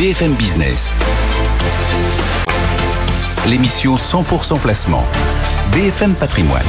BFM Business. L'émission 100% placement. BFM Patrimoine.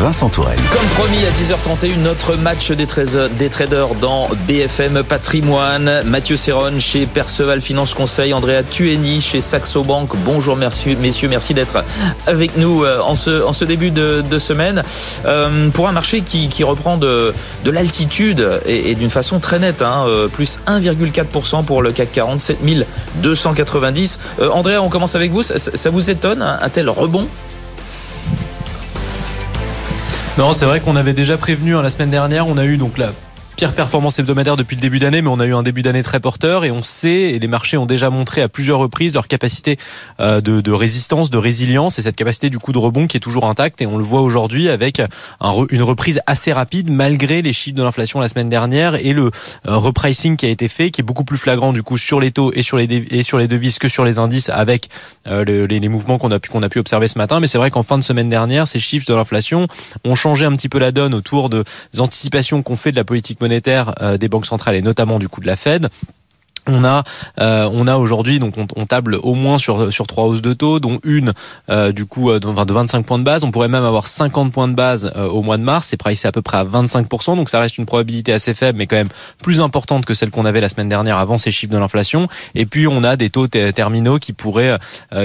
Vincent Tourelle. Comme promis à 10h31, notre match des, traders dans BFM Patrimoine. Mathieu Serron chez Perceval Finance Conseil, Andrea Tueni chez Saxo Bank. Bonjour messieurs, merci d'être avec nous euh, en ce, début de, semaine euh, pour un marché qui, reprend de, de l'altitude et, d'une façon très nette. Hein, euh, plus 1,4% pour le CAC 40, 7290. Andrea, on commence avec vous. Ça, vous étonne un tel rebond? Non, c'est vrai qu'on avait déjà prévenu hein, la semaine dernière. On a eu donc la pire performance hebdomadaire depuis le début d'année, mais on a eu un début d'année très porteur et on sait, et les marchés ont déjà montré à plusieurs reprises leur capacité euh, de, de résistance, de résilience et cette capacité du coup de rebond qui est toujours intacte et on le voit aujourd'hui avec un, une reprise assez rapide malgré les chiffres de l'inflation la semaine dernière et le euh, repricing qui a été fait qui est beaucoup plus flagrant du coup sur les taux et sur les, et sur les devises que sur les indices avec euh, les, les, mouvements qu'on a pu qu'on a pu observer ce matin. Mais c'est vrai qu'en fin de semaine dernière, ces chiffres de l'inflation ont changé un petit peu la donne autour de, des anticipations qu'on fait de la politique monétaire euh, des banques centrales et notamment du coup de la Fed on a euh, on a aujourd'hui donc on, table au moins sur sur trois hausses de taux dont une euh, du coup euh, de, de 25 points de base. On pourrait même avoir 50 points de base au mois de mars. C'est pricé à peu près à 25% donc ça reste une probabilité assez faible mais quand même plus importante que celle qu'on avait la semaine dernière avant ces chiffres de l'inflation. Et puis on a des taux terminaux qui pourraient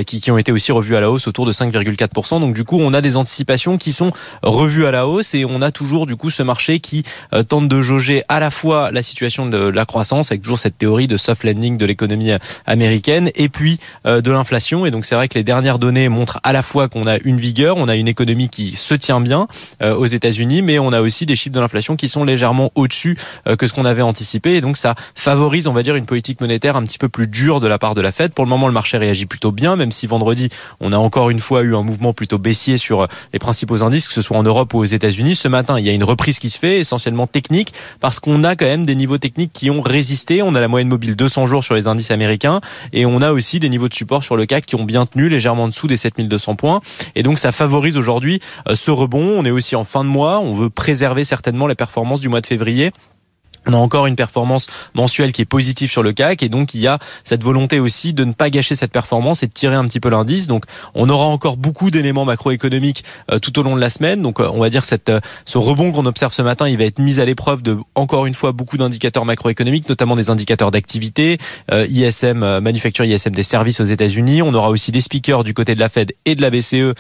qui, qui ont été aussi revus à la hausse autour de 5,4% donc du coup on a des anticipations qui sont revues à la hausse et on a toujours du coup ce marché qui tente de jauger à la fois la situation de la croissance avec toujours cette théorie de soft de l'économie américaine et puis euh, de l'inflation. Et donc c'est vrai que les dernières données montrent à la fois qu'on a une vigueur, on a une économie qui se tient bien euh, aux États-Unis, mais on a aussi des chiffres de l'inflation qui sont légèrement au-dessus euh, que ce qu'on avait anticipé. Et donc ça favorise, on va dire, une politique monétaire un petit peu plus dure de la part de la Fed. Pour le moment, le marché réagit plutôt bien, même si vendredi, on a encore une fois eu un mouvement plutôt baissier sur les principaux indices, que ce soit en Europe ou aux États-Unis. Ce matin, il y a une reprise qui se fait, essentiellement technique, parce qu'on a quand même des niveaux techniques qui ont résisté. On a la moyenne mobile 200 jours sur les indices américains. Et on a aussi des niveaux de support sur le CAC qui ont bien tenu légèrement en dessous des 7200 points. Et donc ça favorise aujourd'hui euh, ce rebond. On est aussi en fin de mois, on veut préserver certainement les performances du mois de février on a encore une performance mensuelle qui est positive sur le CAC et donc il y a cette volonté aussi de ne pas gâcher cette performance et de tirer un petit peu l'indice. Donc on aura encore beaucoup d'éléments macroéconomiques euh, tout au long de la semaine. Donc euh, on va dire cette euh, ce rebond qu'on observe ce matin, il va être mis à l'épreuve de encore une fois beaucoup d'indicateurs macroéconomiques, notamment des indicateurs d'activité, ISM manufacture ISM des services aux États-Unis. On aura aussi des speakers du côté de la Fed et de la BCE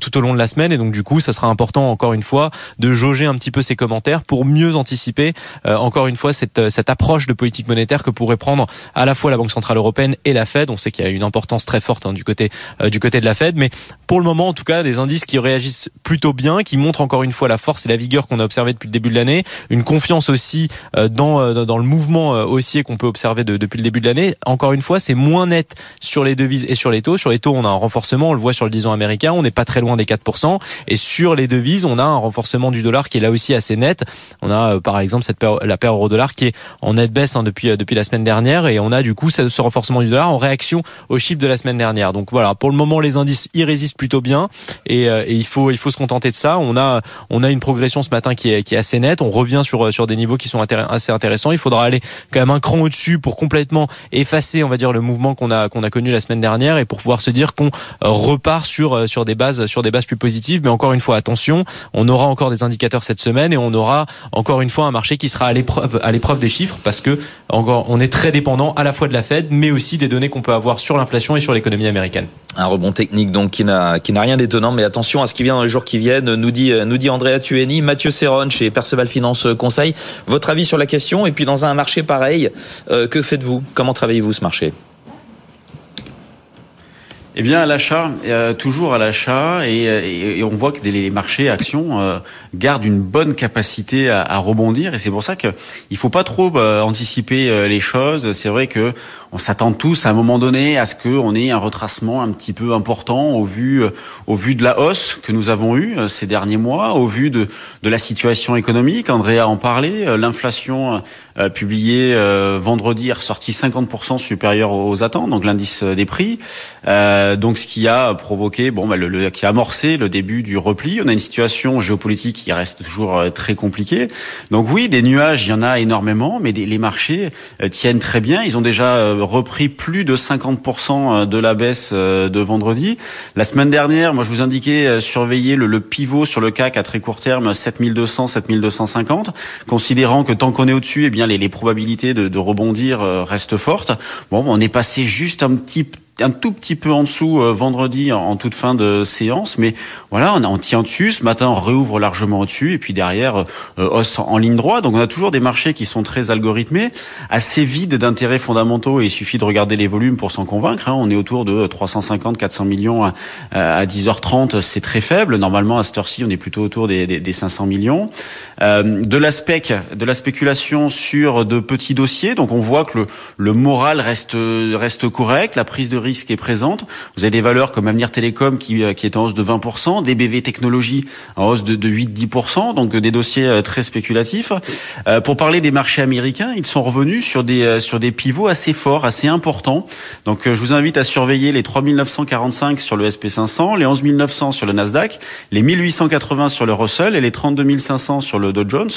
tout au long de la semaine et donc du coup ça sera important encore une fois de jauger un petit peu ces commentaires pour mieux anticiper encore une fois cette, euh, cette approche de politique monétaire que pourrait prendre à la fois la Banque centrale européenne et la Fed. On sait qu'il y a une importance très forte hein, du côté euh, du côté de la Fed, mais pour le moment, en tout cas, des indices qui réagissent plutôt bien, qui montrent encore une fois la force et la vigueur qu'on a observé depuis le début de l'année, une confiance aussi euh, dans dans le mouvement haussier qu'on peut observer depuis le début de l'année. Encore une fois, c'est moins net sur les devises et sur les taux. Sur les taux, on a un renforcement, on le voit sur le 10 ans américain, on n'est pas très loin des 4%, et sur les devises, on a un renforcement du dollar qui est là aussi assez net. On a par exemple cette la paire euro-dollar qui est en nette baisse hein, depuis euh, depuis la semaine dernière et on a du coup ce, renforcement du dollar en réaction aux chiffres de la semaine dernière. Donc voilà, pour le moment les indices y résistent plutôt bien et, euh, et, il faut il faut se contenter de ça. On a on a une progression ce matin qui est qui est assez nette. On revient sur sur des niveaux qui sont assez intéressants. Il faudra aller quand même un cran au-dessus pour complètement effacer, on va dire, le mouvement qu'on a qu'on a connu la semaine dernière et pour pouvoir se dire qu'on euh, repart sur sur des bases sur des bases plus positives. Mais encore une fois, attention, on aura encore des indicateurs cette semaine et on aura encore une fois un marché qui sera à l'épreuve à l'épreuve des chiffres parce que encore on est très dépendant à la fois de la Fed mais aussi des données qu'on peut avoir sur l'inflation et sur l'économie américaine. Un rebond technique donc qui n'a qui n'a rien d'étonnant mais attention à ce qui vient dans les jours qui viennent nous dit nous dit Andrea Tueni, Mathieu Serron chez Perceval Finance Conseil. Votre avis sur la question et puis dans un marché pareil, euh, que faites-vous? Comment travaillez-vous ce marché? Eh bien, à l'achat, euh, toujours à l'achat, et, on voit que les marchés actions euh, gardent une bonne capacité à, rebondir, et c'est pour ça qu'il faut pas trop euh, anticiper les choses. C'est vrai que on s'attend tous à un moment donné à ce qu'on ait un retracement un petit peu important au vu, au vu de la hausse que nous avons eue ces derniers mois, au vu de, de la situation économique. Andrea en parlait, l'inflation publiée vendredi est ressortie 50% supérieure aux attentes, donc l'indice des prix. Euh, donc ce qui a provoqué, bon, bah, le, qui a amorcé le début du repli. On a une situation géopolitique qui reste toujours euh, très compliquée. Donc oui, des nuages, il y en a énormément, mais les marchés euh, tiennent très bien. Ils ont déjà repris plus de 50% de la baisse de vendredi. La semaine dernière, moi je vous indiquais surveiller le, pivot sur le CAC à très court terme 7200, 7250, considérant que tant qu'on est au-dessus, eh bien les, probabilités de, rebondir restent fortes. Bon, on est passé juste un petit un tout petit peu en dessous euh, vendredi en, toute fin de séance, mais voilà, on, on, tient dessus. Ce matin, on réouvre largement au-dessus, et puis derrière, euh, hausse en, ligne droite. Donc on a toujours des marchés qui sont très algorithmés, assez vides d'intérêts fondamentaux, et il suffit de regarder les volumes pour s'en convaincre. Hein. On est autour de 350, 400 millions à, à 10h30, c'est très faible. Normalement, à cette heure-ci, on est plutôt autour des, des, des 500 millions. Euh, de l'aspect, de la spéculation sur de petits dossiers, donc on voit que le, le moral reste reste correct, la prise de risque est présente. Vous avez des valeurs comme Avenir Télécom qui, euh, qui est en hausse de 20%, DBV Technologies en hausse de, de 8-10%, donc euh, des dossiers euh, très spéculatifs. Pour parler des marchés américains, ils sont revenus sur des, sur des pivots assez forts, assez importants. Donc je vous invite à surveiller les 3945 sur le SP500, les 11900 sur le Nasdaq, les 1880 sur le Russell et les 32500 sur le Dow Jones.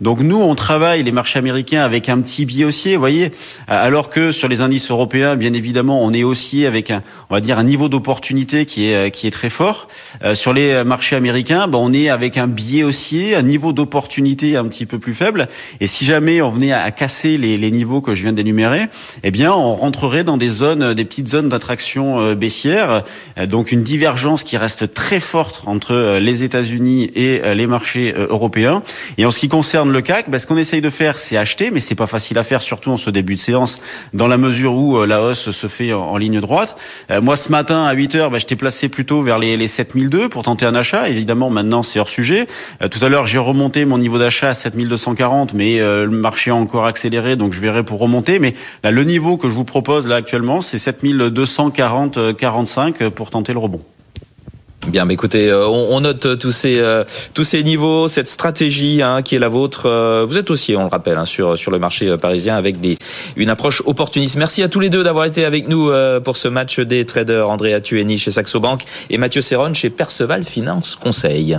Donc nous, on travaille les marchés américains avec un petit biais haussier, vous voyez, alors que sur les indices européens, bien évidemment, on est aussi avec un, on va dire un niveau d'opportunité qui est euh, qui est très fort. Euh, sur les marchés américains, ben, on est avec un biais haussier, un niveau d'opportunité un petit peu plus faible. Et si jamais on venait à, casser les, niveaux que je viens d'énumérer, eh bien, on rentrerait dans des zones, des petites zones d'attraction euh, baissière. donc une divergence qui reste très forte entre les États-Unis et les marchés européens. Et en ce qui concerne le CAC, ben, ce qu'on essaye de faire, c'est acheter, mais c'est pas facile à faire, surtout en ce début de séance, dans la mesure où la hausse se fait en ligne droite. Euh, moi, ce matin, à 8 heures, bah, je t'ai placé plutôt vers les, les 7002 pour tenter un achat. Évidemment, maintenant, c'est hors sujet. Euh, tout à l'heure, j'ai remonté mon niveau d'achat à 7240, mais euh, le marché a encore accéléré, donc je verrai pour remonter. Mais là, le niveau que je vous propose là actuellement, c'est 7240 45 pour tenter le rebond. Bien, mais écoutez, euh, on, note euh, tous ces euh, tous ces niveaux, cette stratégie hein, qui est la vôtre. Vous êtes aussi, on le rappelle, hein, sur sur le marché parisien avec des une approche opportuniste. Merci à tous les deux d'avoir été avec nous pour ce match des traders. Andrea Tueni chez Saxo Bank et Mathieu Serron chez Perceval Finance Conseil.